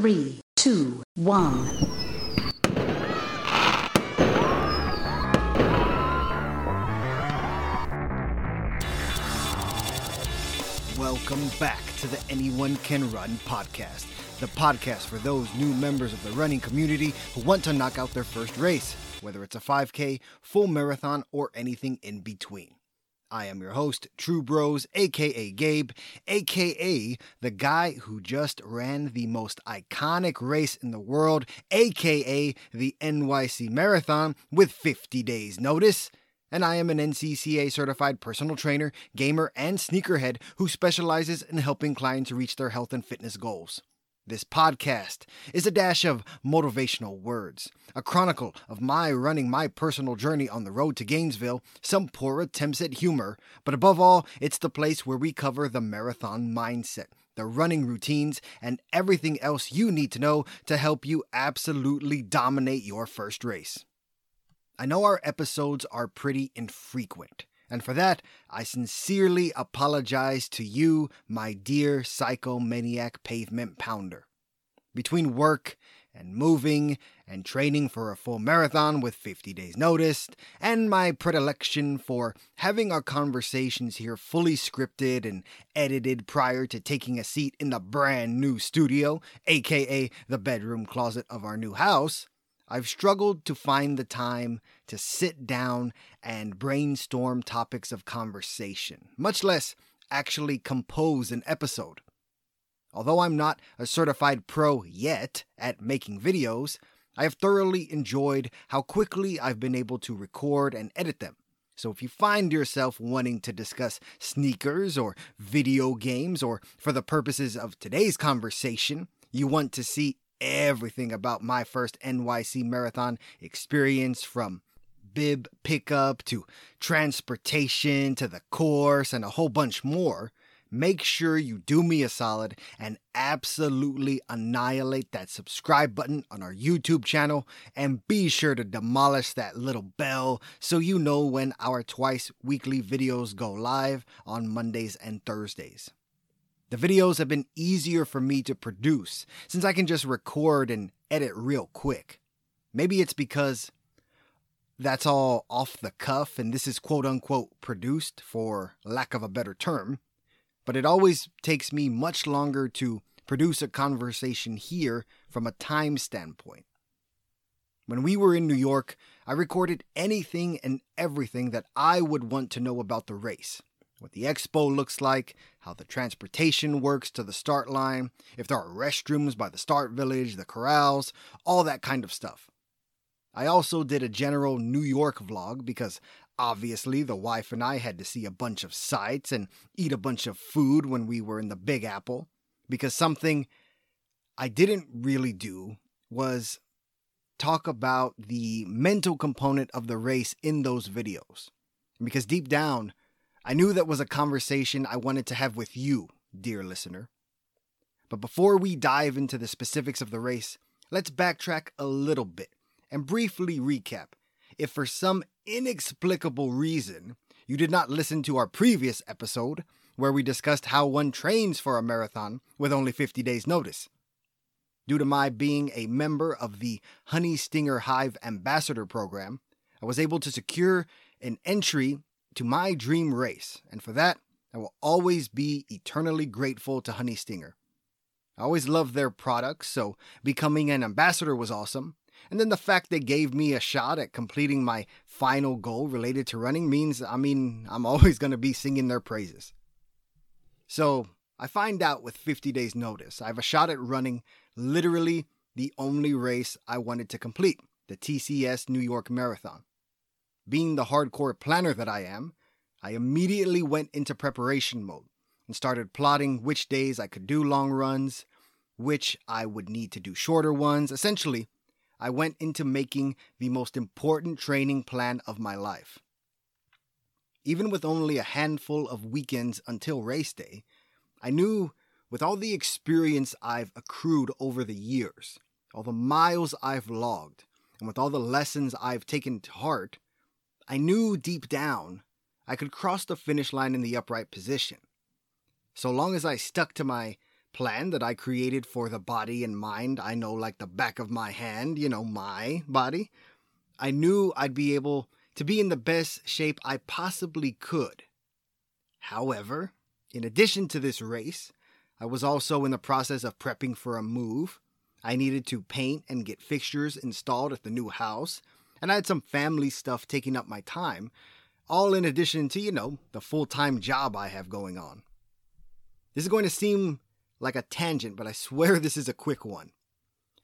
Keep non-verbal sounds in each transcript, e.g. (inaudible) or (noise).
three, two, one. Welcome back to the Anyone Can Run podcast, the podcast for those new members of the running community who want to knock out their first race, whether it's a 5K, full marathon, or anything in between. I am your host, True Bros, aka Gabe, aka the guy who just ran the most iconic race in the world, aka the NYC Marathon with 50 days notice. And I am an NCCA certified personal trainer, gamer, and sneakerhead who specializes in helping clients reach their health and fitness goals. This podcast is a dash of motivational words, a chronicle of my running my personal journey on the road to Gainesville, some poor attempts at humor, but above all, it's the place where we cover the marathon mindset, the running routines, and everything else you need to know to help you absolutely dominate your first race. I know our episodes are pretty infrequent, and for that, I sincerely apologize to you, my dear psychomaniac pavement pounder. Between work and moving and training for a full marathon with 50 days notice, and my predilection for having our conversations here fully scripted and edited prior to taking a seat in the brand new studio, aka the bedroom closet of our new house, I've struggled to find the time to sit down and brainstorm topics of conversation, much less actually compose an episode. Although I'm not a certified pro yet at making videos, I have thoroughly enjoyed how quickly I've been able to record and edit them. So if you find yourself wanting to discuss sneakers or video games, or for the purposes of today's conversation, you want to see everything about my first NYC marathon experience from bib pickup to transportation to the course and a whole bunch more, make sure you do me a solid and absolutely annihilate that subscribe button on our YouTube channel and be sure to demolish that little bell so you know when our twice weekly videos go live on Mondays and Thursdays. The videos have been easier for me to produce since I can just record and edit real quick. Maybe it's because that's all off the cuff and this is quote unquote produced for lack of a better term, but it always takes me much longer to produce a conversation here from a time standpoint. When we were in New York, I recorded anything and everything that I would want to know about the race what the expo looks like, how the transportation works to the start line, if there are restrooms by the start village, the corrals, all that kind of stuff. I also did a general New York vlog because obviously the wife and I had to see a bunch of sights and eat a bunch of food when we were in the Big Apple, because something I didn't really do was talk about the mental component of the race in those videos. Because deep down, I knew that was a conversation I wanted to have with you, dear listener. But before we dive into the specifics of the race, let's backtrack a little bit and briefly recap. If for some inexplicable reason you did not listen to our previous episode, where we discussed how one trains for a marathon with only 50 days' notice. Due to my being a member of the Honey Stinger Hive Ambassador Program, I was able to secure an entry to my dream race, and for that, I will always be eternally grateful to Honey Stinger. I always loved their products, so becoming an ambassador was awesome. And then the fact they gave me a shot at completing my final goal related to running means, I mean, I'm (laughs) always going to be singing their praises. So I find out with 50 days' notice, I have a shot at running literally the only race I wanted to complete the TCS New York Marathon. Being the hardcore planner that I am, I immediately went into preparation mode and started plotting which days I could do long runs, which I would need to do shorter ones. Essentially, I went into making the most important training plan of my life. Even with only a handful of weekends until race day, I knew with all the experience I've accrued over the years, all the miles I've logged, and with all the lessons I've taken to heart, I knew deep down I could cross the finish line in the upright position. So long as I stuck to my plan that I created for the body and mind I know like the back of my hand, you know, my body. I knew I'd be able to be in the best shape I possibly could. However, in addition to this race, I was also in the process of prepping for a move. I needed to paint and get fixtures installed at the new house, and I had some family stuff taking up my time, all in addition to, you know, the full time job I have going on. This is going to seem like a tangent, but I swear (laughs) this is a quick one.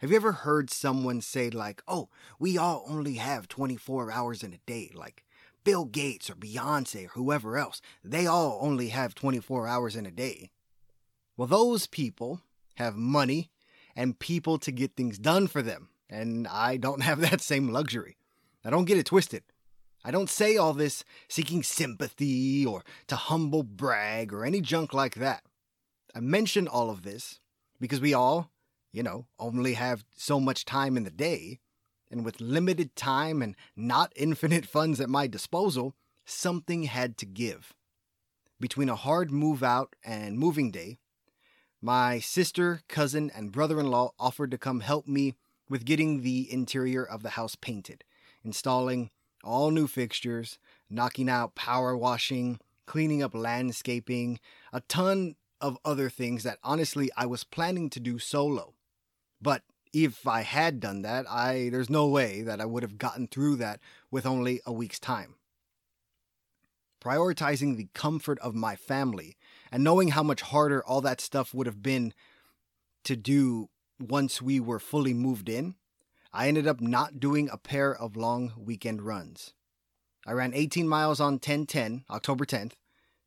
Have you ever heard someone say, like, oh, we all only have 24 hours in a day? Like Bill Gates or Beyonce or whoever else, they all only have 24 hours in a day. Well, those people have money and people to get things done for them, and I don't (laughs) have that same luxury. I don't get it twisted. I don't say all this seeking sympathy or to humble brag or any junk like that. I mention all of this because we all, you know, only have so much time in the day, and with limited time and not infinite funds at my disposal, something had to give. Between a hard move out and moving day, my sister, cousin, and brother in law offered to come help me with getting the interior of the house painted, installing all new fixtures, knocking out power washing, cleaning up landscaping, a ton of other things that honestly I was planning to do solo. But if I had done that, I there's no way that I would have gotten through that with only a week's time. Prioritizing the comfort of my family and knowing how much harder all that stuff would have been to do once we were fully moved in, I ended up not doing a pair of long weekend runs. I ran 18 miles on 1010, October 10th,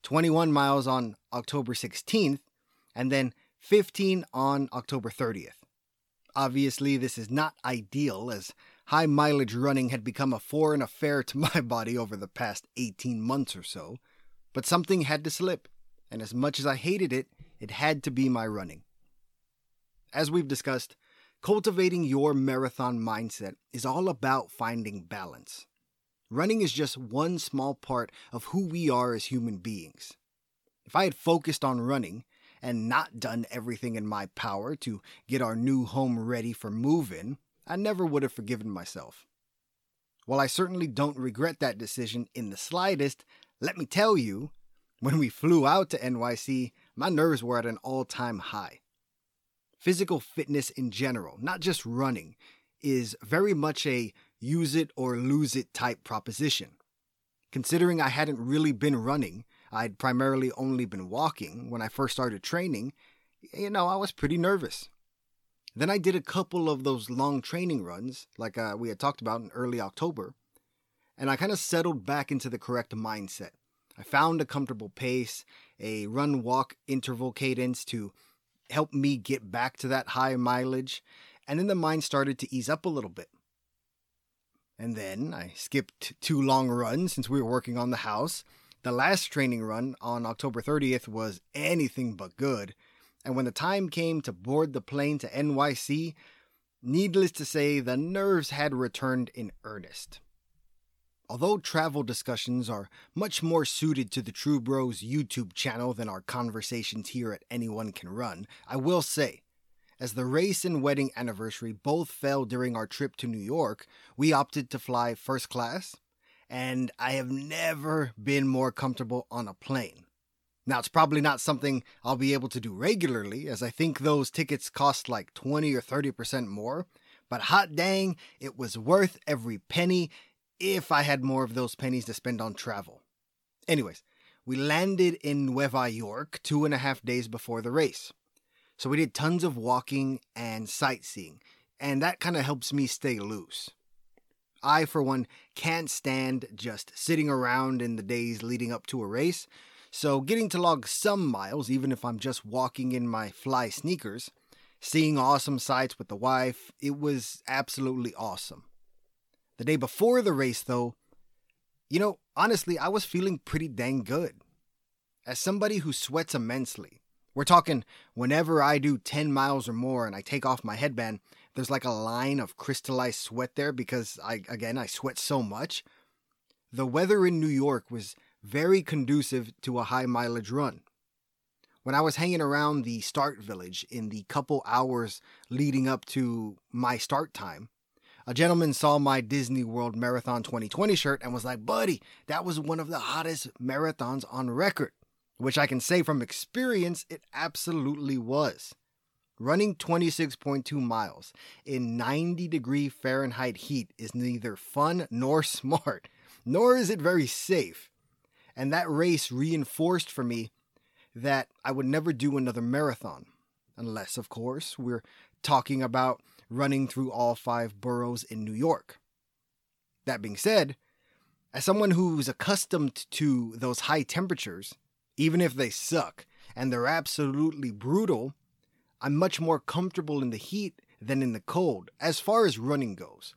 21 miles on October 16th, and then 15 on October 30th. Obviously, this is not ideal as high mileage running had become a foreign affair to (laughs) my body over the past 18 months or so, but something had to slip, and as much as I hated it, it had to be my running. As we've discussed, cultivating your marathon mindset is all about finding balance. Running is just one small part of who we are as human beings. If I had focused on running and not done everything in my power to get our new home ready for move in, I never would have forgiven myself. While I certainly don't regret that decision in the slightest, let me tell you, when we flew out to NYC, my nerves were at an all time high. Physical fitness in general, not just running, is very much a use it or lose it type proposition. Considering I hadn't really been running, I'd primarily only been walking when I first started training, you know, I was pretty nervous. Then I did a couple of those long training runs, like uh, we had talked about in early October, and I kind of settled back into the correct mindset. I found a comfortable pace, a run walk interval cadence to help me get back to that high mileage, and then the mind started to ease up a little bit. And then I skipped two long runs since we were working on the house. The last training run on October 30th was anything but good. And when the time came to board the plane to NYC, needless to say, the nerves had returned in earnest. Although travel discussions are much more suited to the True Bros YouTube channel than our conversations here at Anyone Can Run, I will say as the race and wedding anniversary both fell during our trip to New York, we opted to fly first class, and I have never been more comfortable on a plane. Now, it's probably not something I'll be able to do regularly, as I think those tickets cost like 20 or 30% more, but hot dang, it was worth every penny if I had more of those pennies to spend on travel. Anyways, we landed in Nueva York two and a half days before the race. So we did tons of walking and sightseeing, and that kind of helps me stay loose. I, for one, can't stand just sitting around in the days leading up to a race, so getting to log some miles, even if I'm just walking in my fly sneakers, seeing awesome sights with the wife, it was absolutely awesome. The day before the race, though, you know, honestly, I was feeling pretty dang good. As somebody who sweats immensely, we're talking whenever I do 10 miles or more and I take off my headband, there's like a line of crystallized sweat there because I again I sweat so much. The weather in New York was very conducive to a high mileage run. when I was hanging around the start village in the couple hours leading up to my start time, a gentleman saw my Disney World Marathon 2020 shirt and was like, Buddy, that was one of the hottest marathons on record. Which I can say from experience, it absolutely was. Running 26.2 miles in 90 degree Fahrenheit heat is neither fun nor (laughs) smart, nor is it very safe. And that race reinforced for me that I would never do another marathon. Unless, of course, we're talking about running through all five boroughs in New York. That being said, as someone who's accustomed to those high temperatures, even if they suck and they're absolutely brutal, I'm much more comfortable in the heat than in the cold as far as running goes.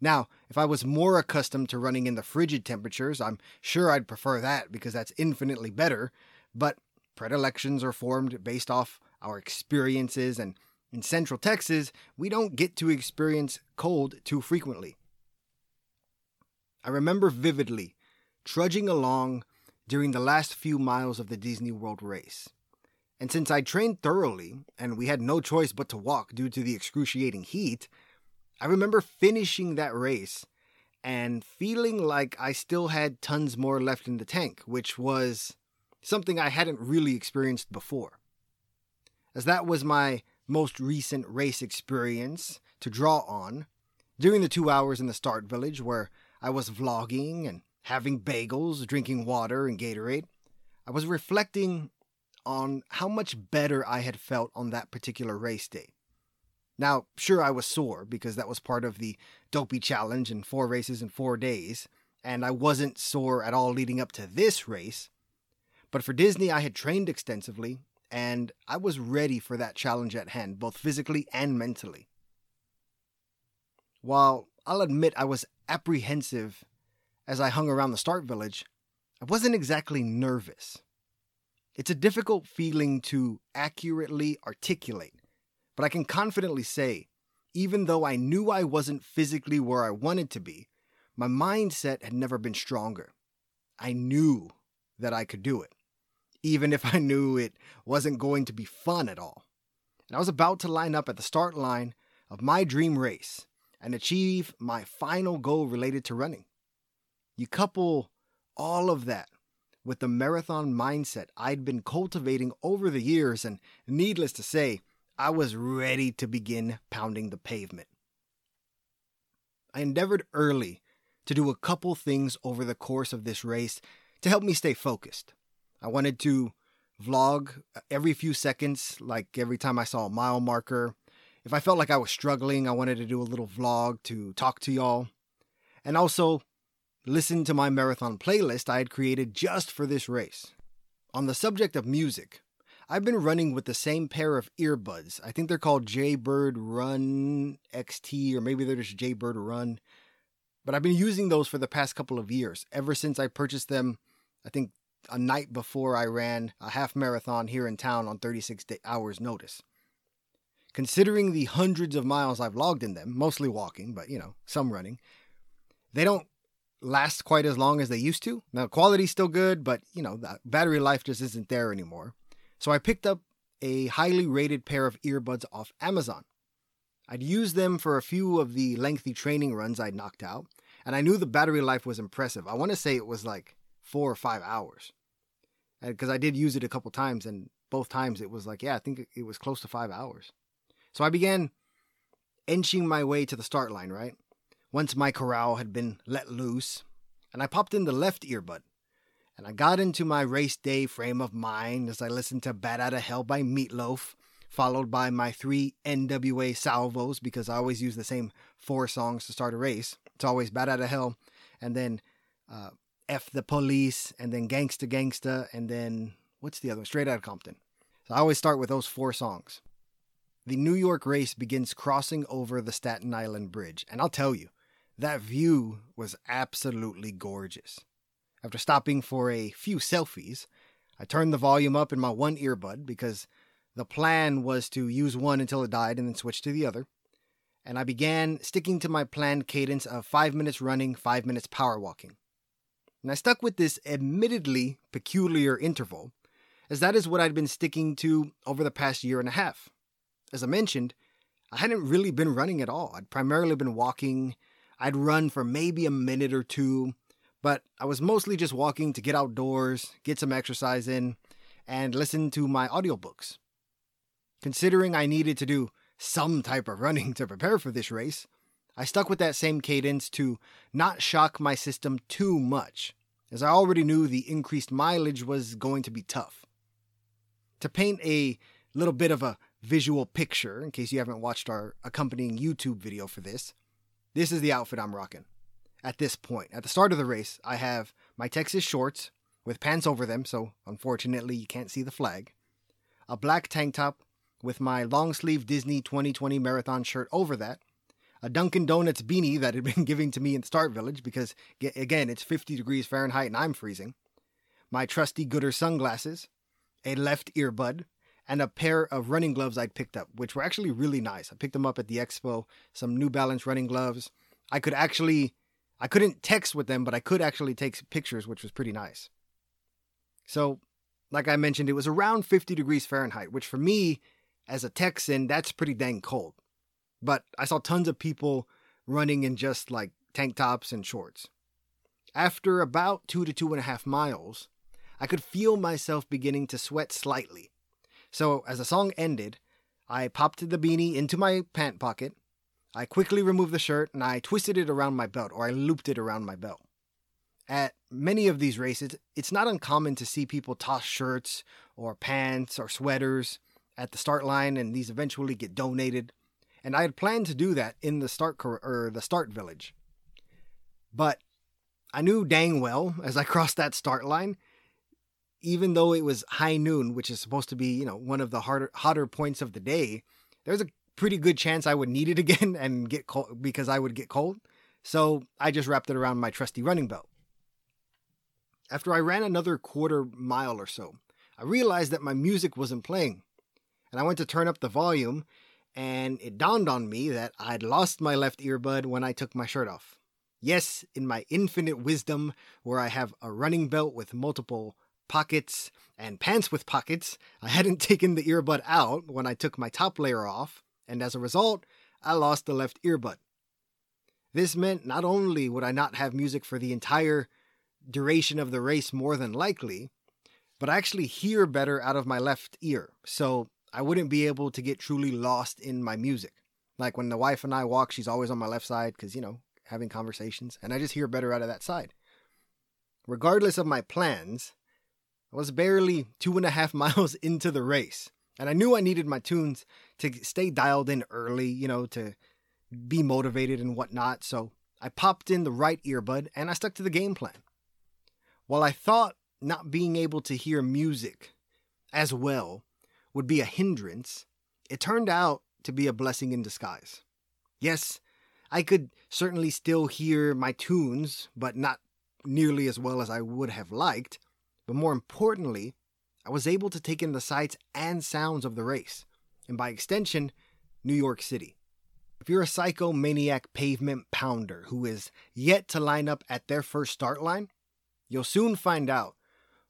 Now, if I was more accustomed to running in the frigid temperatures, I'm sure I'd prefer that because that's infinitely better, but predilections are formed based off our experiences, and in Central Texas, we don't get to experience cold too frequently. I remember vividly trudging along during the last few miles of the Disney World race. And since I trained thoroughly and we had no choice but to walk due to the excruciating heat, I remember finishing that race and feeling like I still had tons more left in the tank, which was something I hadn't really experienced before. As that was my most recent race experience to draw on, during the two hours in the start village where I was vlogging and having bagels, drinking water and Gatorade, I was reflecting on how much better I had felt on that particular race day. Now, sure, I was sore because that was part of the dopey challenge and four races in four days, and I wasn't sore at all leading up to this race. But for Disney, I had trained extensively, and I was ready for that challenge at hand, both physically and mentally. While I'll admit I was apprehensive as I hung around the start village, I wasn't exactly nervous. It's a difficult feeling to accurately articulate but I can confidently say, even though I knew I wasn't physically where I wanted to be, my mindset had never been stronger. I knew that I could do it, even if I knew it wasn't going to be fun at all. And I was about to line up at the start line of my dream race and achieve my final goal related to running. You couple all of that with the marathon mindset I'd been cultivating over the years, and needless to say, I was ready to begin pounding the pavement. I endeavored early to do a couple things over the course of this race to help me stay focused. I wanted to vlog uh, every few seconds, like every time I saw a mile marker. If I felt like I was struggling, I wanted to do a little vlog to talk to y'all. And also listen to my marathon playlist I had created just for this race. On the subject of music, I've been running with the same pair of earbuds. I think they're called Jaybird Run XT, or maybe they're just Jaybird Run. But I've been using those for the past couple of years, ever since I purchased them, I think a night before I ran a half marathon here in town on 36 hours notice. Considering the hundreds of miles I've logged in them, mostly walking, but you know, some running, they don't last quite as long as they used to. Now, quality's still good, but you know, the battery life just isn't there anymore. So I picked up a highly rated pair of earbuds off Amazon. I'd used them for a few of the lengthy training runs I'd knocked out, and I knew the battery life was impressive. I want to say it was like four or five hours. Because I did use it a couple times, and both times it was like, yeah, I think it was close to five hours. So I began inching my way to the start line, right? Once my corral had been let loose, and I popped in the left earbud and I got into my race day frame of mind as I listened to Bat Out of Hell by Meat Loaf, followed by my three NWA salvos because I always use the same four songs to start a race. It's always Bat Out of Hell, and then uh, F the Police, and then Gangsta Gangsta, and then what's the other? One? Straight Outta Compton. So I always start with those four songs. The New York race begins crossing over the Staten Island Bridge, and I'll tell you, that view was absolutely gorgeous. After stopping for a few selfies, I turned the volume up in my one earbud because the plan was to use one until it died and then switch to the other. And I began sticking to my planned cadence of five minutes running, five minutes power walking. And I stuck with this admittedly peculiar interval, as that is what I'd been sticking to over the past year and a half. As I mentioned, I hadn't really been running at all. I'd primarily been walking. I'd run for maybe a minute or two, but I was mostly just walking to get outdoors, get some exercise in, and listen to my audiobooks. Considering I needed to do some type of running (laughs) to prepare for this race, I stuck with that same cadence to not shock my system too much, as I already knew the increased mileage was going to be tough. To paint a little bit of a visual picture, in case you haven't watched our accompanying YouTube video for this, this is the outfit I'm rocking. At this point, at the start of the race, I have my Texas shorts with pants over them, so unfortunately you can't see the flag, a black tank top with my long sleeve Disney 2020 marathon shirt over that, a Dunkin' Donuts beanie that had been (laughs) given to me in Start Village because, again, it's 50 degrees Fahrenheit and I'm freezing, my trusty Goodr sunglasses, a left earbud, and a pair of running gloves I'd picked up, which were actually really nice. I picked them up at the expo, some New Balance running gloves. I could actually, I couldn't text with them, but I could actually take pictures, which was pretty nice. So, like I mentioned, it was around 50 degrees Fahrenheit, which for me, as a Texan, that's pretty dang cold. But I saw tons of people running in just like tank tops and shorts. After about two to two and a half miles, I could feel myself beginning to sweat slightly. So, as the song ended, I popped the beanie into my pant pocket. I quickly removed the shirt and I twisted it around my belt, or I looped it around my belt. At many of these races, it's not uncommon to see people toss shirts or pants or sweaters at the start line, and these eventually get donated. And I had planned to do that in the start or the start village, but I knew dang well (laughs) as I crossed that start line even though it was high noon, which is supposed to be, you know, one of the harder, hotter points of the day, there's a pretty good chance I would need it (laughs) again and get cold because I would get cold. So I just wrapped it around my trusty running belt. After I ran another quarter mile or so, I realized that my music wasn't playing. And I went to turn up the volume, and it dawned on me that I'd lost my left earbud when I took my shirt off. Yes, in my infinite wisdom, where I have a running belt with multiple pockets, and pants with pockets. I hadn't (laughs) taken the earbud out when I took my top layer off, and as a result, I lost the left earbud. This meant not only would I not have music for the entire duration of the race, more than likely, but I actually hear better out of my left ear, so I wouldn't be able to get truly lost in my music. Like when the wife and I walk, she's always on my left side because, you know, having conversations, and I just hear better out of that side. Regardless of my plans, I was barely two and a half (laughs) miles into the race, and I knew I needed my tunes to stay dialed in early, you know, to be motivated and whatnot. So I popped in the right earbud and I stuck to the game plan. While I thought not being able to hear music as well would be a hindrance, it turned out to be a blessing in disguise. Yes, I could certainly still hear my tunes, but not nearly as well as I would have liked. But more importantly, I was able to take in the sights and sounds of the race, and by extension, New York City. If you're a psychomaniac pavement pounder who is yet to line up at their first start line, you'll soon find out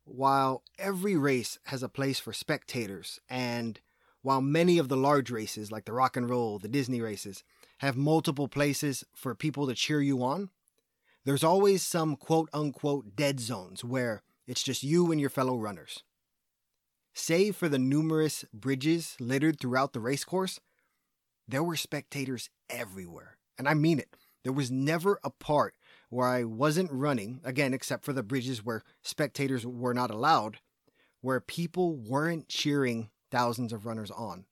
while every race has a place for spectators, and while many of the large races, like the rock and roll, the Disney races, have multiple places for people to cheer you on, there's always some quote unquote dead zones where it's just you and your fellow runners. Save for the numerous bridges littered throughout the racecourse, there were spectators everywhere. And I mean it. There was never a part where I wasn't running, again, except for the bridges where spectators were not allowed, where people weren't cheering thousands of runners on.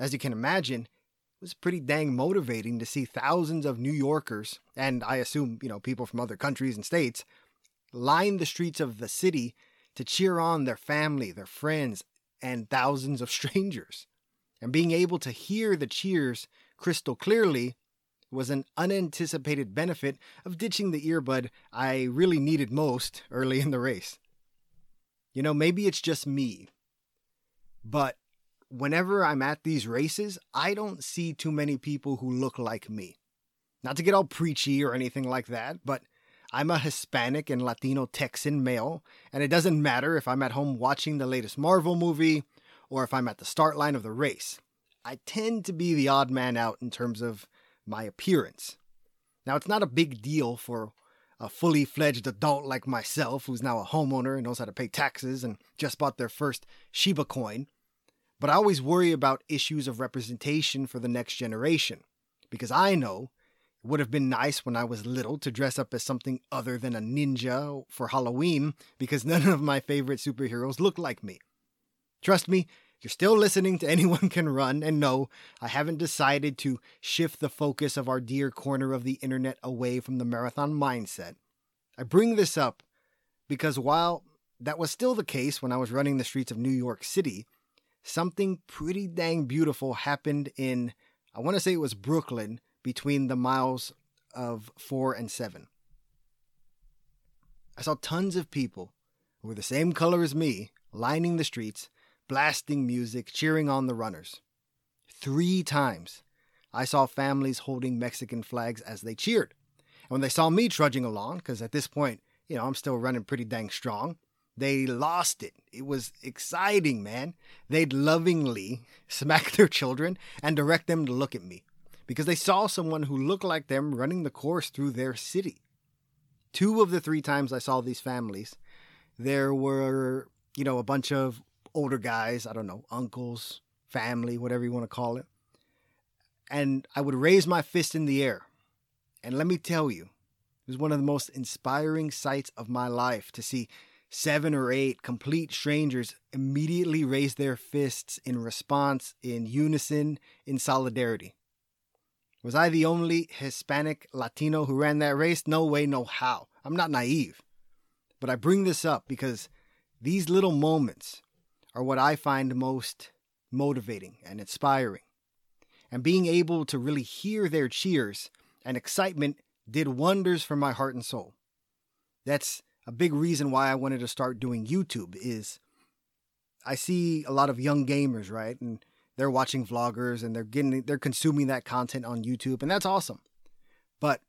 As you can imagine, it was pretty dang motivating to see thousands of New Yorkers, and I assume, you know, people from other countries and states, line the streets of the city to cheer on their family, their friends, and thousands of (laughs) strangers. And being able to hear the cheers crystal clearly was an unanticipated benefit of ditching the earbud I really needed most early in the race. You know, maybe it's just me, but whenever I'm at these races, I don't see too many people who look like me. Not to get all preachy or anything like that, but I'm a Hispanic and Latino Texan male, and it doesn't matter if I'm at home watching the latest Marvel movie or if I'm at the start line of the race. I tend to be the odd man out in terms of my appearance. Now, it's not a big deal for a fully fledged adult like myself, who's now a homeowner and knows how to pay taxes and just bought their first Shiba coin, but I always worry about issues of representation for the next generation because I know it would have been nice when I was little to dress up as something other than a ninja for Halloween because (laughs) none of my favorite superheroes look like me. Trust me, you're still listening to Anyone Can Run, and no, I haven't decided to shift the focus of our dear corner of the internet away from the marathon mindset. I bring this up because while that was still the case when I was running the streets of New York City, something pretty dang beautiful happened in, I want to say it was Brooklyn, between the miles of four and seven. I saw tons of people who were the same color as me lining the streets blasting music, cheering on the runners. Three times I saw families holding Mexican flags as they cheered. And when they saw me trudging along, because at this point, you know, I'm still running pretty dang strong, they lost it. It was exciting, man. They'd lovingly (laughs) smack their children and direct them to look at me because they saw someone who looked like them running the course through their city. Two of the three times I saw these families, there were, you know, a bunch of older guys, I don't know, uncles, family, whatever you want to call it. And I would raise my fist in the air. And let me tell you, it was one of the most inspiring sights of my life to see seven or eight complete strangers immediately raise their fists in response, in unison, in solidarity. Was I the only Hispanic Latino who ran that race? No way, no how. I'm not naive. But I bring this up because these little moments are what I find most motivating and inspiring. And being able to really hear their cheers and excitement did wonders for my heart and soul. That's a big reason why I wanted to start doing YouTube is I see a lot of young gamers, right? And they're watching vloggers and they're getting they're consuming that content on YouTube and that's awesome. But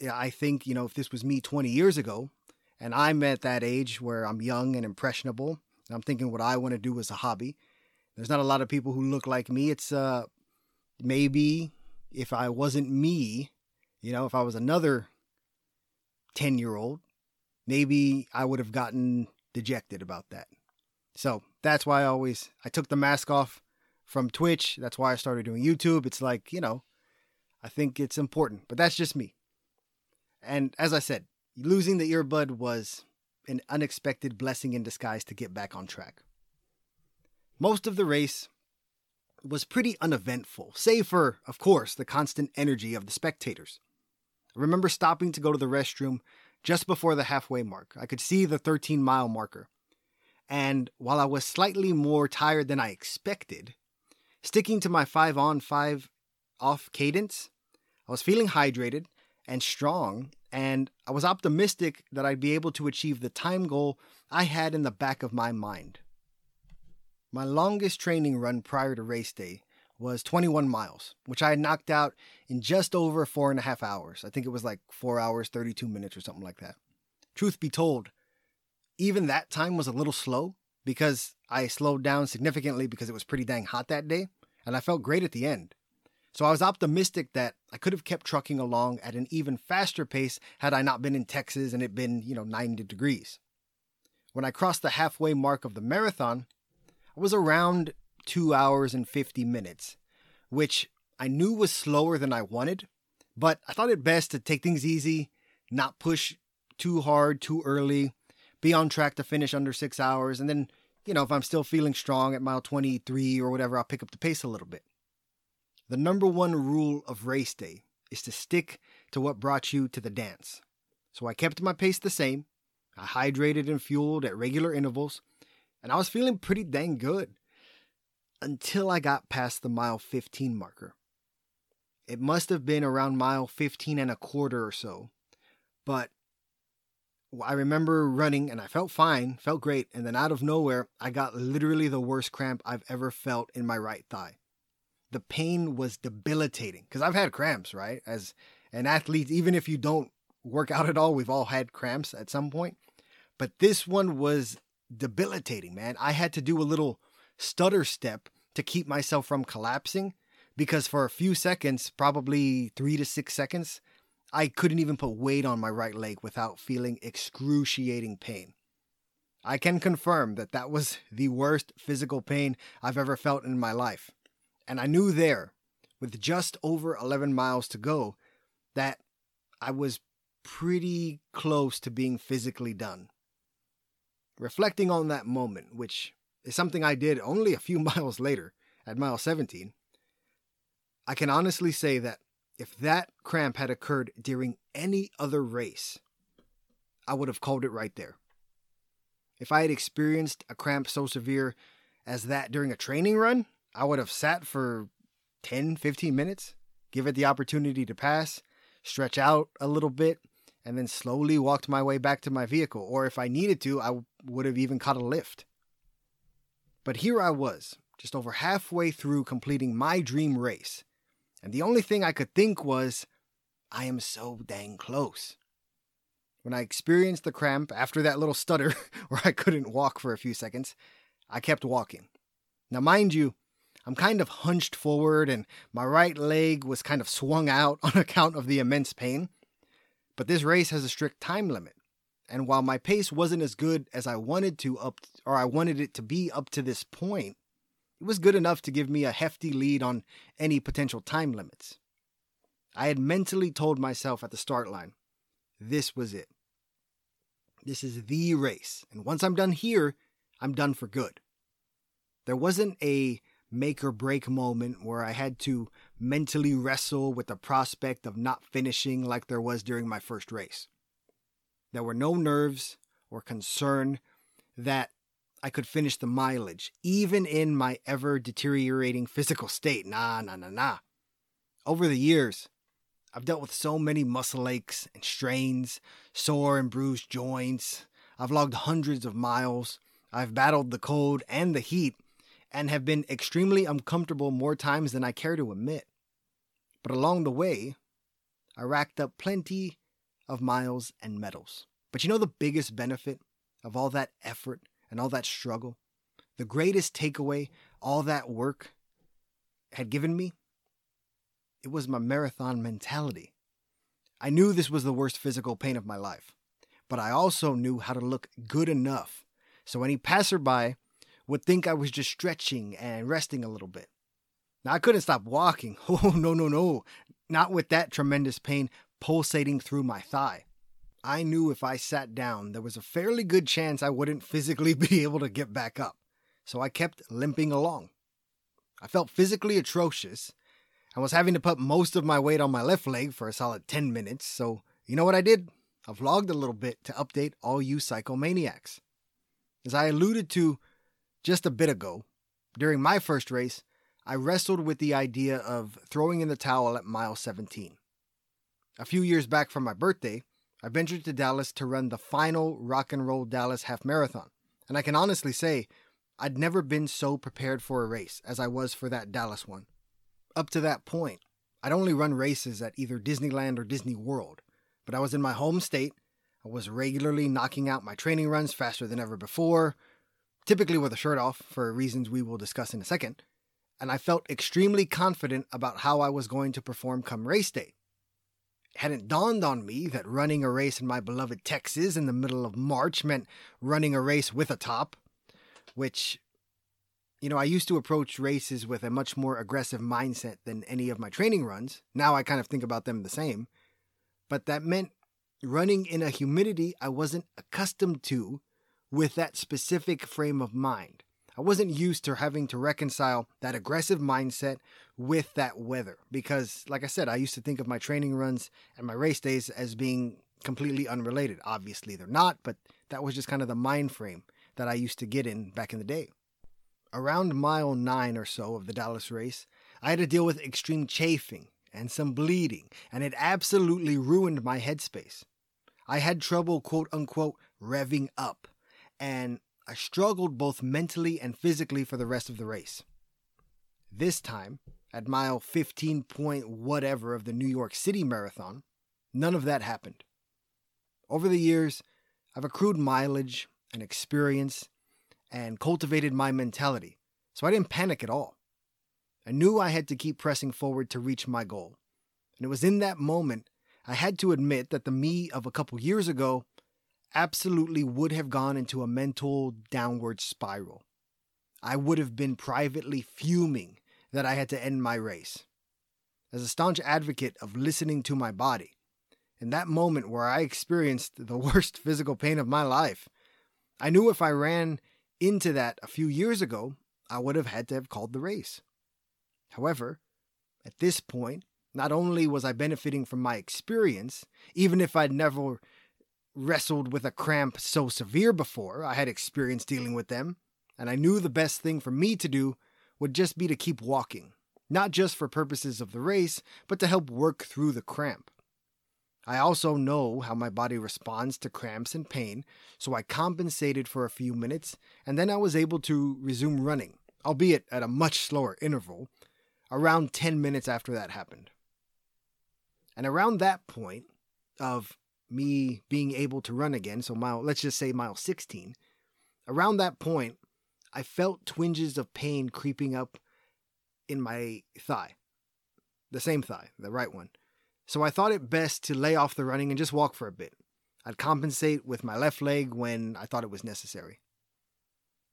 yeah, I think, you know, if this was me 20 years ago and I'm at that age where I'm young and impressionable and I'm thinking what I want to do as a hobby. There's not a lot of people who look like me. It's uh maybe if I wasn't me, you know, if I was another 10 year old, maybe I would have gotten dejected about that. So that's why I always I took the mask off from Twitch. That's why I started doing YouTube. It's like, you know, I think it's important, but that's just me. And as I said, losing the earbud was an unexpected blessing in disguise to get back on track. Most of the race was pretty uneventful, save for, of course, the constant energy of the spectators. I remember stopping to go to the restroom just before the halfway mark. I could see the 13 mile marker. And while I was slightly more tired than I expected, sticking to my 5 on 5 off cadence, I was feeling hydrated and strong and I was optimistic that I'd be able to achieve the time goal I had in the back of my mind. My longest training run prior to race day was 21 miles, which I had knocked out in just over four and a half hours. I think it was like four hours, 32 minutes, or something like that. Truth be told, even that time was a little slow because I slowed down significantly because it was pretty dang hot that day, and I felt great at the end. So I was optimistic that I could have kept trucking along at an even faster pace had I not been in Texas and it been, you know, 90 degrees. When I crossed the halfway mark of the marathon, I was around 2 hours and 50 minutes, which I knew was slower than I wanted, but I thought it best to take things easy, not push too hard too early, be on track to finish under 6 hours and then, you know, if I'm still feeling strong at mile 23 or whatever, I'll pick up the pace a little bit. The number one rule of race day is to stick to what brought you to the dance. So I kept my pace the same. I hydrated and fueled at regular intervals, and I was feeling pretty dang good until I got past the mile 15 marker. It must have been around mile 15 and a quarter or so, but I remember running and I felt fine, felt great, and then out of nowhere, I got literally the worst cramp I've ever felt in my right thigh the pain was debilitating because I've had cramps, right? As an athlete, even if you don't work out at all. We've all had cramps at some point. But this one was debilitating, man. I had to do a little stutter step to keep myself from collapsing because for a few seconds, probably three to six seconds, I couldn't even put weight on my right leg without feeling excruciating pain. I can confirm that that was (laughs) the worst physical pain I've ever felt in my life. And I knew there, with just over 11 miles to go, that I was pretty close to being physically done. Reflecting on that moment, which is something I did only a few (laughs) miles later at mile 17, I can honestly say that if that cramp had occurred during any other race, I would have called it right there. If I had experienced a cramp so severe as that during a training run, I would have sat for 10, 15 minutes, give it the opportunity to pass, stretch out a little bit, and then slowly walked my way back to my vehicle. Or if I needed to, I would have even caught a lift. But here I was, just over halfway through completing my dream race. And the only thing I could think was, I am so dang close. When I experienced the cramp after that little stutter (laughs) where I couldn't walk for a few seconds, I kept walking. Now, mind you, I'm kind of hunched forward and my right leg was kind of swung out (laughs) on account of the immense pain. But this race has a strict time limit. And while my pace wasn't as good as I wanted to up or I wanted it to be up to this point, it was good enough to give me a hefty lead on any potential time limits. I had mentally told myself at the start line, this was it. This is the race. And once I'm done here, I'm done for good. There wasn't a make or break moment where I had to mentally wrestle with the prospect of not finishing like there was during my first race. There were no nerves or concern that I could finish the mileage, even in my ever deteriorating physical state. Nah, nah, nah, nah. Over the years, I've dealt with so many muscle aches and strains, sore and bruised joints. I've logged hundreds of miles. I've battled the cold and the heat and have been extremely uncomfortable more times than I care to admit. But along the way, I racked up plenty of miles and medals. But you know the biggest benefit of all that effort and all that struggle? The greatest takeaway all that work had given me? It was my marathon mentality. I knew this was the worst physical pain of my life, but I also knew how to look good enough so any passerby would think I was just stretching and resting a little bit. Now, I couldn't stop walking. (laughs) Oh, no, no, no. Not with that tremendous pain pulsating through my thigh. I knew if I sat down, there was a fairly good chance I wouldn't physically (laughs) be able to get back up. So I kept limping along. I felt physically atrocious and was having to put most of my weight on my left leg for a solid 10 minutes. So, you know what I did? I vlogged a little bit to update all you psychomaniacs. As I alluded to just a bit ago, during my first race, I wrestled with the idea of throwing in the towel at mile 17. A few years back from my birthday, I ventured to Dallas to run the final Rock and Roll Dallas Half Marathon, and I can honestly say I'd never been so prepared for a race as I was for that Dallas one. Up to that point, I'd only run races at either Disneyland or Disney World, but I was in my home state. I was regularly knocking out my training runs faster than ever before, typically with a shirt off for reasons we will discuss in a second, and I felt extremely confident about how I was going to perform come race day. It hadn't dawned on me that running a race in my beloved Texas in the middle of March meant running a race with a top, which, you know, I used to approach races with a much more aggressive mindset than any of my training runs. Now I kind of think about them the same. But that meant running in a humidity I wasn't accustomed to with that specific frame of mind. I wasn't used to having to reconcile that aggressive mindset with that weather because, like I said, I used to think of my training runs and my race days as being completely unrelated. Obviously, they're not, but that was just kind of the mind frame that I used to get in back in the day. Around mile nine or so of the Dallas race, I had to deal with extreme chafing and some bleeding, and it absolutely ruined my headspace. I had trouble, quote unquote, revving up and I struggled both mentally and physically for the rest of the race. This time, at mile 15 point whatever of the New York City Marathon, none of that happened. Over the years, I've accrued mileage and experience and cultivated my mentality, so I didn't panic at all. I knew I had to keep pressing forward to reach my goal. And it was in that moment I had to admit that the me of a couple years ago absolutely would have gone into a mental downward spiral. I would have been privately fuming that I had to end my race. As a staunch advocate of listening to my body, in that moment where I experienced the (laughs) worst physical pain of my life, I knew if I ran into that a few years ago, I would have had to have called the race. However, at this point, not only was I benefiting from my experience, even if I'd never wrestled with a cramp so severe before, I had experience dealing with them, and I knew the best thing for me to do would just be to keep walking, not just for purposes of the race, but to help work through the cramp. I also know how my body responds to cramps and pain, so I compensated for a few minutes, and then I was able to resume running, albeit at a much slower interval, around 10 minutes after that happened. And around that point of me being able to run again, so mile, let's just say mile 16, around that point, I felt twinges of pain creeping up in my thigh. The same thigh, the right one. So I thought it best to lay off the running and just walk for a bit. I'd compensate with my left leg when I thought it was necessary.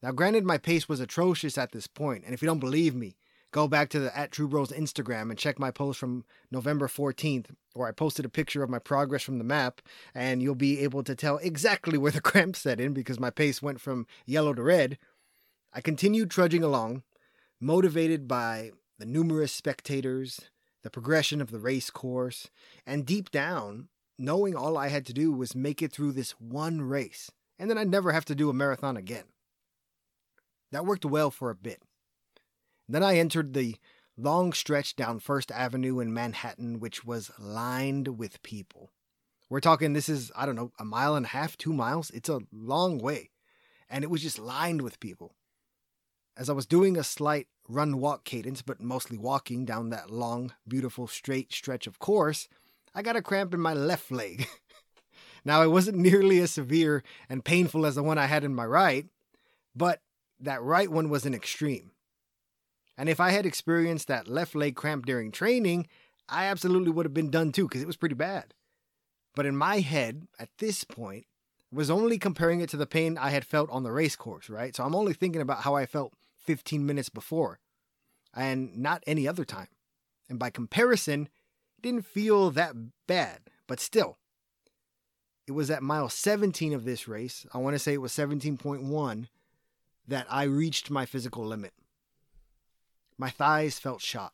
Now, granted, my pace was atrocious at this point, and if you don't believe me, go back to the at True Bros Instagram and check my post from November 14th, where I posted a picture of my progress from the map, and you'll be able to tell exactly where the (laughs) cramp set in because my pace went from yellow to red. I continued trudging along, motivated by the numerous spectators, the progression of the race course, and deep down, knowing all I had to do was make it through this one race, and then I'd never have to do a marathon again. That worked well for a bit. Then I entered the long stretch down First Avenue in Manhattan, which was lined with people. We're talking, this is, I don't know, a mile and a half, two miles. It's a long way. And it was just lined with people. As I was doing a slight run walk cadence, but mostly walking down that long, beautiful, straight stretch of course, I got a cramp in my left leg. (laughs) now, it wasn't nearly as severe and painful as the one I had in my right, but that right one was an extreme. And if I had experienced that left leg cramp during training, I absolutely would have been done too, because it was pretty bad. But in my head, at this point, was only comparing it to the pain I had felt on the race course, right? So I'm only thinking about how I felt 15 minutes before and not any other time. And by comparison, it didn't feel that bad, but still. It was at mile 17 of this race, I want to say it was 17.1, that I reached my physical limit. My thighs felt shot.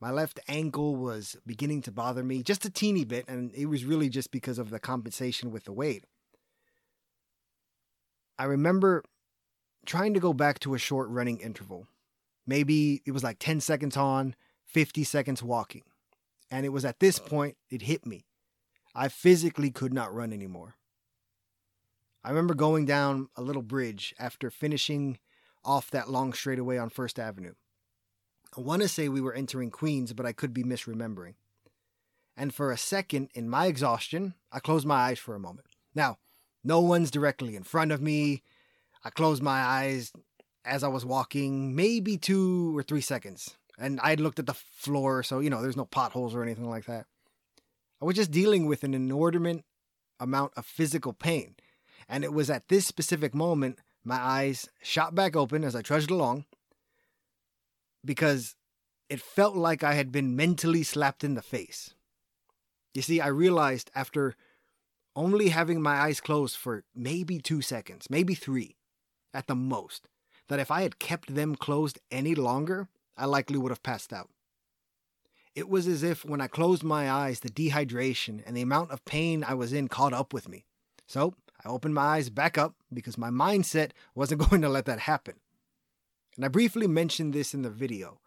My left ankle was beginning to bother me just a teeny bit, and it was really just because of the compensation with the weight. I remember trying to go back to a short running interval. Maybe it was like 10 seconds on, 50 seconds walking. And it was at this point it hit me. I physically could not run anymore. I remember going down a little bridge after finishing off that long straightaway on First Avenue. I want to say we were entering Queens, but I could be misremembering. And for a second, in my exhaustion, I closed my eyes for a moment. Now, no one's directly in front of me. I closed my eyes as I was walking, maybe two or three seconds. And I looked at the floor, so, you know, there's no potholes or anything like that. I was just dealing with an inordinate amount of physical pain. And it was at this specific moment my eyes shot back open as I trudged along because it felt like I had been mentally slapped in the face. You see, I realized after only having my eyes closed for maybe two seconds, maybe three at the most, that if I had kept them closed any longer, I likely would have passed out. It was as if when I closed my eyes, the dehydration and the amount of pain I was in caught up with me. So I opened my eyes back up because my mindset wasn't (laughs) going to let that happen. And I briefly mentioned this in the video,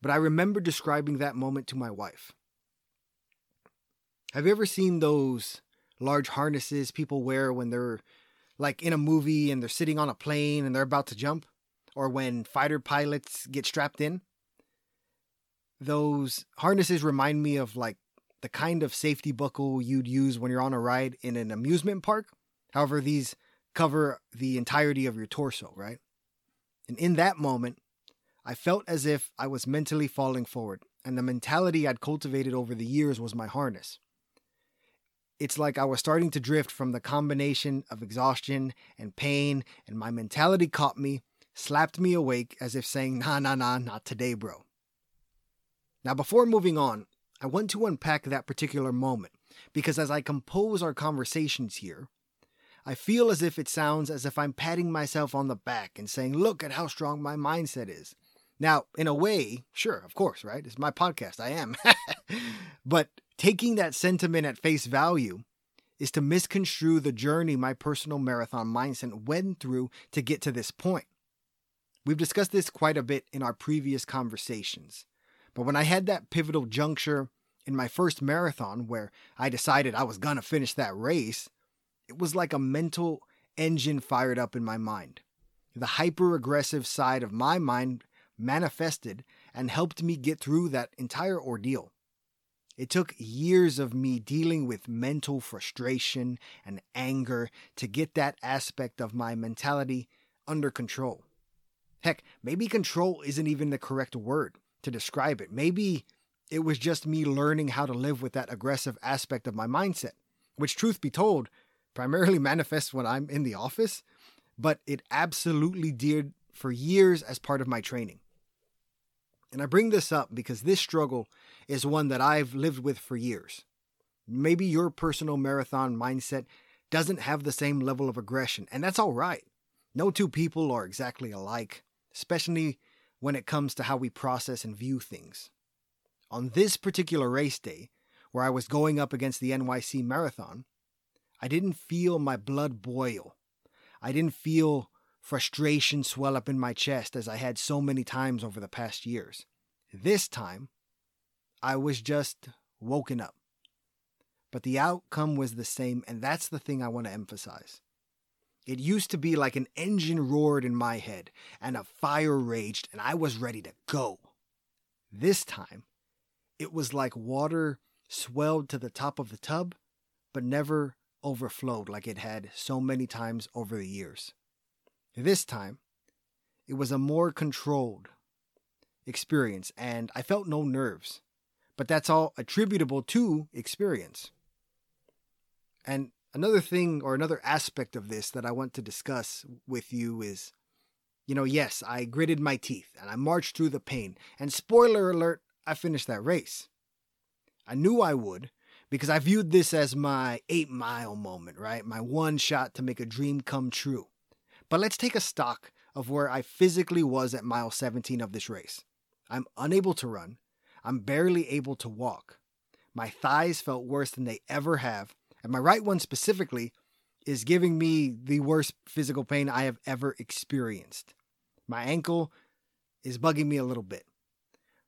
but I remember describing that moment to my wife. Have you ever seen those large harnesses people wear when they're like in a movie and they're sitting on a plane and they're about to jump? Or when fighter pilots get strapped in? Those harnesses remind me of like the kind of safety buckle you'd use when you're on a ride in an amusement park. However, these cover the entirety of your torso, right? And in that moment, I felt as if I was mentally falling forward, and the mentality I'd cultivated over the years was my harness. It's like I was starting to drift from the combination of exhaustion and pain, and my mentality caught me, slapped me awake as if saying, Nah, nah, nah, not today, bro. Now, before moving on, I want to unpack that particular moment because as I compose our conversations here, I feel as if it sounds as if I'm patting myself on the back and saying, Look at how strong my mindset is. Now, in a way, sure, of course, right? It's my podcast. I am. (laughs) but taking that sentiment at face value is to misconstrue the journey my personal marathon mindset went through to get to this point. We've discussed this quite a bit in our previous conversations. But when I had that pivotal juncture in my first marathon where I decided I was going to finish that race, it was like a mental engine fired up in my mind. The hyper aggressive side of my mind manifested and helped me get through that entire ordeal. It took years of me dealing with mental frustration and anger to get that aspect of my mentality under control. Heck, maybe control isn't even the correct word to describe it. Maybe it was just me learning how to live with that aggressive aspect of my mindset, which, truth be told, primarily (laughs) manifests when I'm in the office, but it absolutely did for years as part of my training. And I bring this up because this struggle is one that I've lived with for years. Maybe your personal marathon mindset doesn't have the same level of aggression, and that's all right. No two people are exactly alike, especially when it comes to how we process and view things. On this particular race day, where I was going up against the NYC Marathon, I didn't feel my blood boil. I didn't feel frustration swell up in my chest as I had so many times over the past years. This time, I was just woken up. But the outcome was the same, and that's the thing I want to emphasize. It used to be like an engine roared in my head and a fire raged, and I was ready to go. This time, it was like water swelled to the top of the tub, but never overflowed like it had so many times over the years. This time, it was a more controlled experience, and I felt no nerves. But that's all attributable to experience. And another thing or another aspect of this that I want to discuss with you is you know, yes, I gritted my teeth and I marched through the pain. And spoiler alert, I finished that race. I knew I would because I viewed this as my eight mile moment, right? My one shot to make a dream come true. But let's take a stock of where I physically was at mile 17 of this race. I'm unable to run. I'm barely able to walk. My thighs felt worse than they ever have, and my right one specifically is giving me the worst physical pain I have ever experienced. My ankle is bugging me a little bit.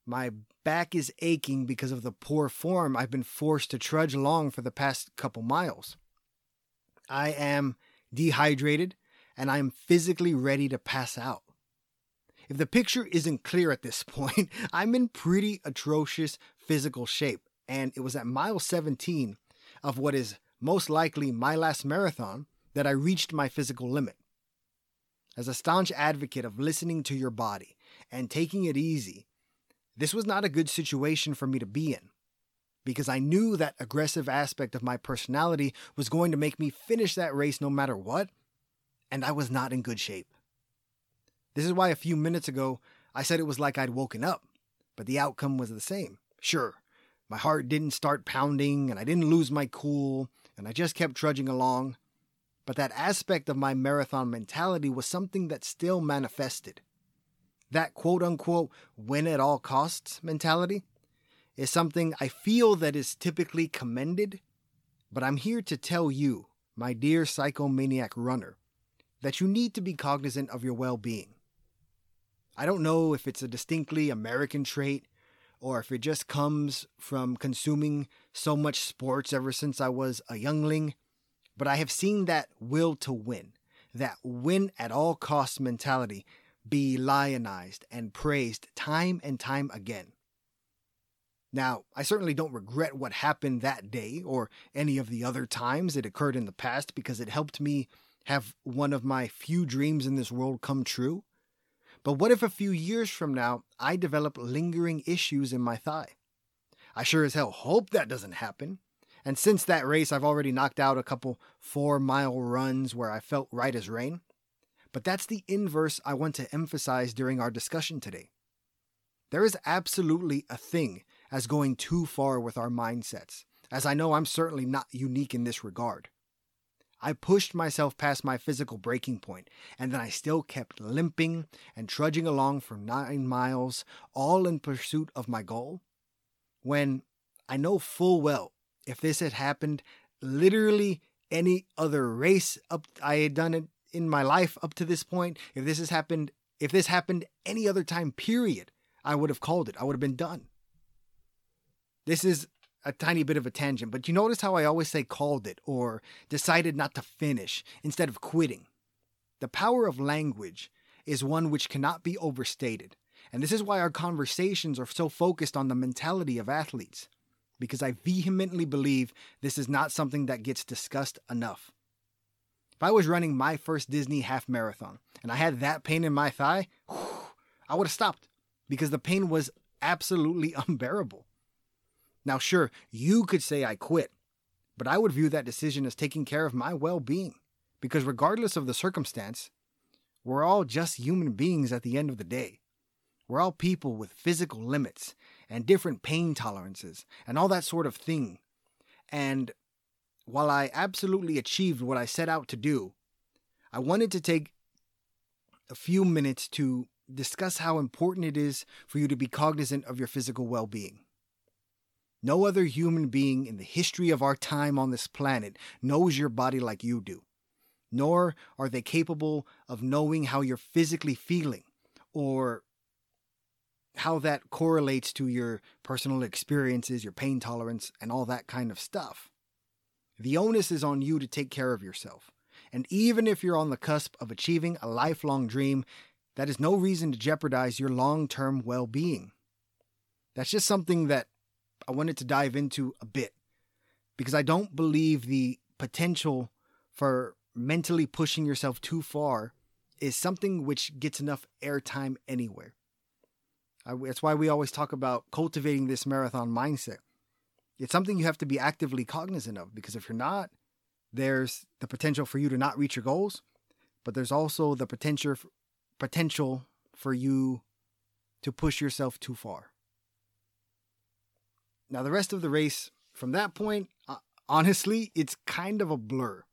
My back is aching because of the poor form I've been forced to trudge along for the past couple miles. I am dehydrated and I am physically ready to pass out. If the picture isn't clear at this (laughs) point, I'm in pretty atrocious physical shape, and it was at mile 17 of what is most likely my last marathon, that I reached my physical limit. As a staunch advocate of listening to your body and taking it easy, this was not a good situation for me to be in because I knew that aggressive aspect of my personality was going to make me finish that race no matter what, and I was not in good shape. This is why a few minutes ago I said it was like I'd woken up, but the outcome was the same. Sure, my heart didn't start pounding and I didn't lose my cool, and I just kept trudging along. But that aspect of my marathon mentality was something that still manifested. That quote unquote win at all costs mentality is something I feel that is typically commended, but I'm here to tell you, my dear psychomaniac runner, that you need to be cognizant of your well being. I don't know if it's a distinctly American trait or if it just comes from consuming so much sports ever since I was a youngling, but I have seen that will to win, that win at all costs mentality be lionized and praised time and time again. Now, I certainly don't regret what happened that day or any of the other times it occurred in the past because it helped me have one of my few dreams in this world come true. But what if a few years from now I develop lingering issues in my thigh? I sure as hell hope that doesn't happen. And since that race, I've already knocked out a couple four mile runs where I felt right as rain. But that's the inverse I want to emphasize during our discussion today. There is absolutely a thing as going too far with our mindsets, as I know I'm certainly not unique in this regard. I pushed myself past my physical breaking point, and then I still kept limping and trudging along for nine miles, all in pursuit of my goal. When I know full well if this had happened literally any other race up I had done it in my life up to this point, if this has happened if this happened any other time period, I would have called it. I would have been done. This is a tiny bit of a tangent, but you notice how I always say called it or decided not to finish instead of quitting. The power of language is one which cannot be overstated. And this is why our conversations are so focused on the mentality of athletes, because I vehemently believe this is not something that gets discussed enough. If I was running my first Disney half marathon and I had that pain in my thigh, I would have stopped because the pain was absolutely (laughs) unbearable. Now, sure, you could say I quit, but I would view that decision as taking care of my well being, because regardless of the circumstance, we're all just human beings at the end of the day. We're all people with physical limits and different pain tolerances and all that sort of thing. And while I absolutely achieved what I set out to do, I wanted to take a few minutes to discuss how important it is for you to be cognizant of your physical well being. No other human being in the history of our time on this planet knows your body like you do, nor are they capable of knowing how you're physically feeling or how that correlates to your personal experiences, your pain tolerance, and all that kind of stuff. The onus is on you to take care of yourself. And even if you're on the cusp of achieving a lifelong dream, that is no reason to jeopardize your long term well being. That's just something that I wanted to dive into a bit because I don't believe the potential for mentally pushing yourself too far is something which gets enough airtime anywhere. I, that's why we always talk about cultivating this marathon mindset. It's something you have to be actively cognizant of because if you're not, there's the potential for you to not reach your goals, but there's also the potential potential for you to push yourself too far. Now, the rest of the race, from that point, uh, honestly, it's kind of a blur.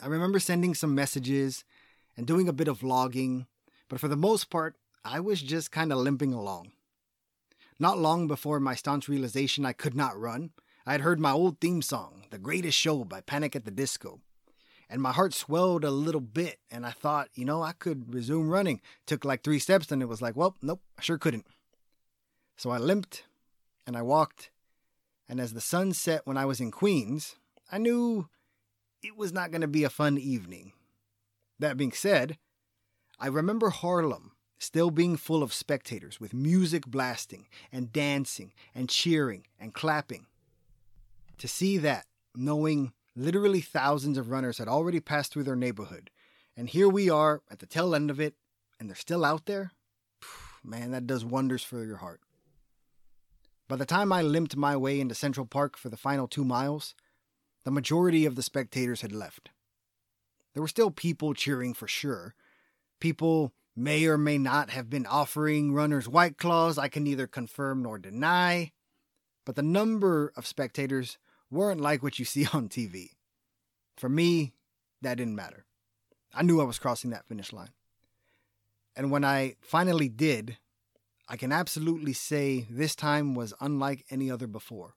I remember sending some messages and doing a bit of vlogging, but for the most part, I was just kind of limping along. Not long before my staunch realization I could not run, I had heard my old theme song, The Greatest Show by Panic at the Disco, and my heart swelled a little bit, and I thought, you know, I could resume running. Took like three steps, and it was like, well, nope, I sure couldn't. So I limped and I walked, and as the sun set when I was in Queens, I knew it was not going to be a fun evening. That being said, I remember Harlem still being full of spectators with music blasting and dancing and cheering and clapping. To see that, knowing literally thousands of runners had already passed through their neighborhood, and here we are at the tail end of it, and they're still out there, man, that does wonders for your heart. By the time I limped my way into Central Park for the final two miles, the majority of the spectators had left. There were still people cheering for sure. People may or may not have been offering runners white claws, I can neither confirm nor deny. But the number of spectators weren't like what you see on TV. For me, that didn't matter. I knew I was crossing that finish line. And when I finally did, I can absolutely say this time was unlike any other before.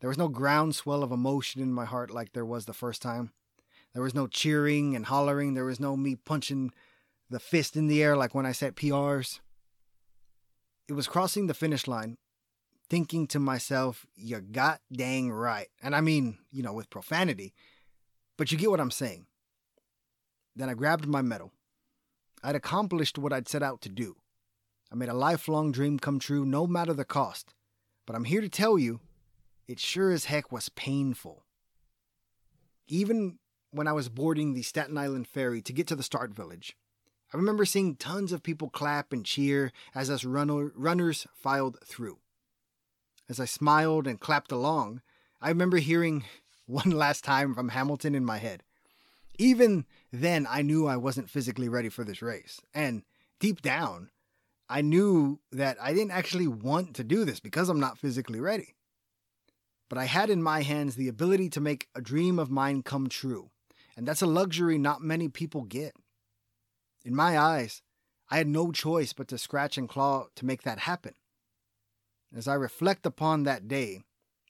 There was no groundswell of emotion in my heart like there was the first time. There was no cheering and hollering. There was no me punching the fist in the air like when I set PRs. It was crossing the finish line, thinking to myself, you got dang right. And I mean, you know, with profanity, but you get what I'm saying. Then I grabbed my medal. I'd accomplished what I'd set out to do. I made a lifelong dream come true no matter the cost. But I'm here to tell you, it sure as heck was painful. Even when I was boarding the Staten Island ferry to get to the start village, I remember seeing tons of people clap and cheer as us runner, runners filed through. As I smiled and clapped along, I remember hearing (laughs) one last time from Hamilton in my head. Even then, I knew I wasn't physically ready for this race. And deep down, I knew that I didn't actually want to do this because I'm not physically ready. But I had in my hands the ability to make a dream of mine come true. And that's a luxury not many people get. In my eyes, I had no choice but to scratch and claw to make that happen. As I reflect upon that day,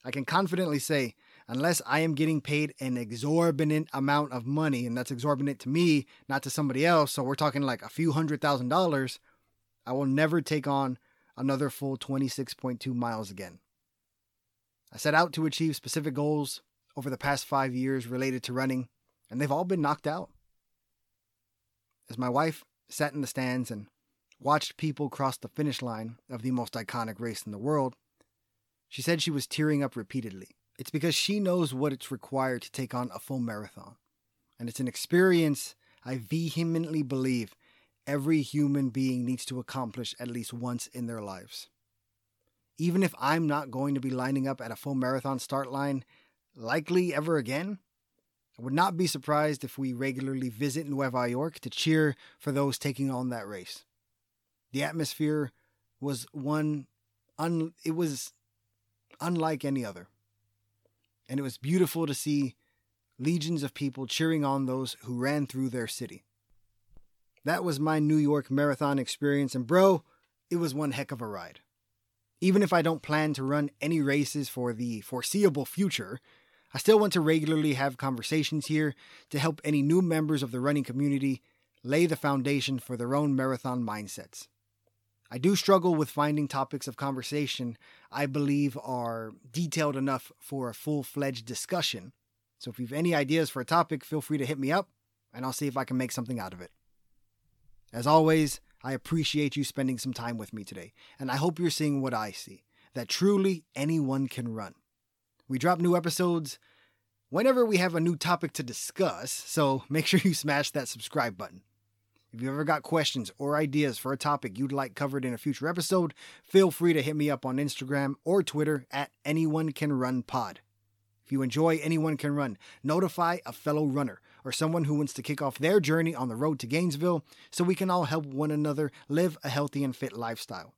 I can confidently say, unless I am getting paid an exorbitant amount of money, and that's exorbitant to me, not to somebody else, so we're talking like a few hundred thousand dollars, I will never take on another full 26.2 miles again. I set out to achieve specific goals over the past five years related to running, and they've all been knocked out. As my wife sat in the stands and watched people cross the finish line of the most iconic race in the world, she said she was tearing up repeatedly. It's because she knows what it's required to take on a full marathon. And it's an experience I vehemently believe every human being needs to accomplish at least once in their lives. Even if I'm not going to be lining up at a full marathon start line likely ever again, I would not be surprised if we regularly visit Nueva York to cheer for those taking on that race. The atmosphere was one un, it was unlike any other. And it was beautiful to see legions of people cheering on those who ran through their city. That was my New York marathon experience, and bro, it was one heck of a ride. Even if I don't plan to run any races for the foreseeable future, I still want to regularly have conversations here to help any new members of the running community lay the foundation for their own marathon mindsets. I do struggle with finding topics of conversation I believe are detailed enough for a full fledged discussion. So if you have any ideas for a topic, feel free to hit me up and I'll see if I can make something out of it. As always, I appreciate you spending some time with me today, and I hope you're seeing what I see that truly anyone can run. We drop new episodes whenever we have a new topic to discuss, so make sure you smash that subscribe button. If you've ever got questions or ideas for a topic you'd like covered in a future episode, feel free to hit me up on Instagram or Twitter at Anyone Can Run Pod. If you enjoy Anyone Can Run, notify a fellow runner or someone who wants to kick off their journey on the road to Gainesville so we can all help one another live a healthy and fit lifestyle.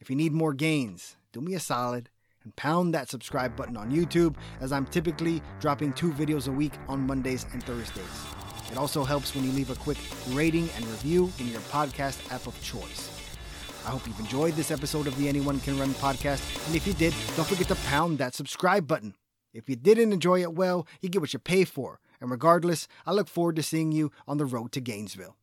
If you need more gains, do me a solid and pound that subscribe button on YouTube as I'm typically dropping two videos a week on Mondays and Thursdays. It also helps when you leave a quick rating and review in your podcast app of choice. I hope you've enjoyed this episode of the Anyone Can Run podcast, and if you did, don't forget to pound that subscribe button. If you didn't enjoy it well, you get what you pay for, and regardless, I look forward to seeing you on the road to Gainesville.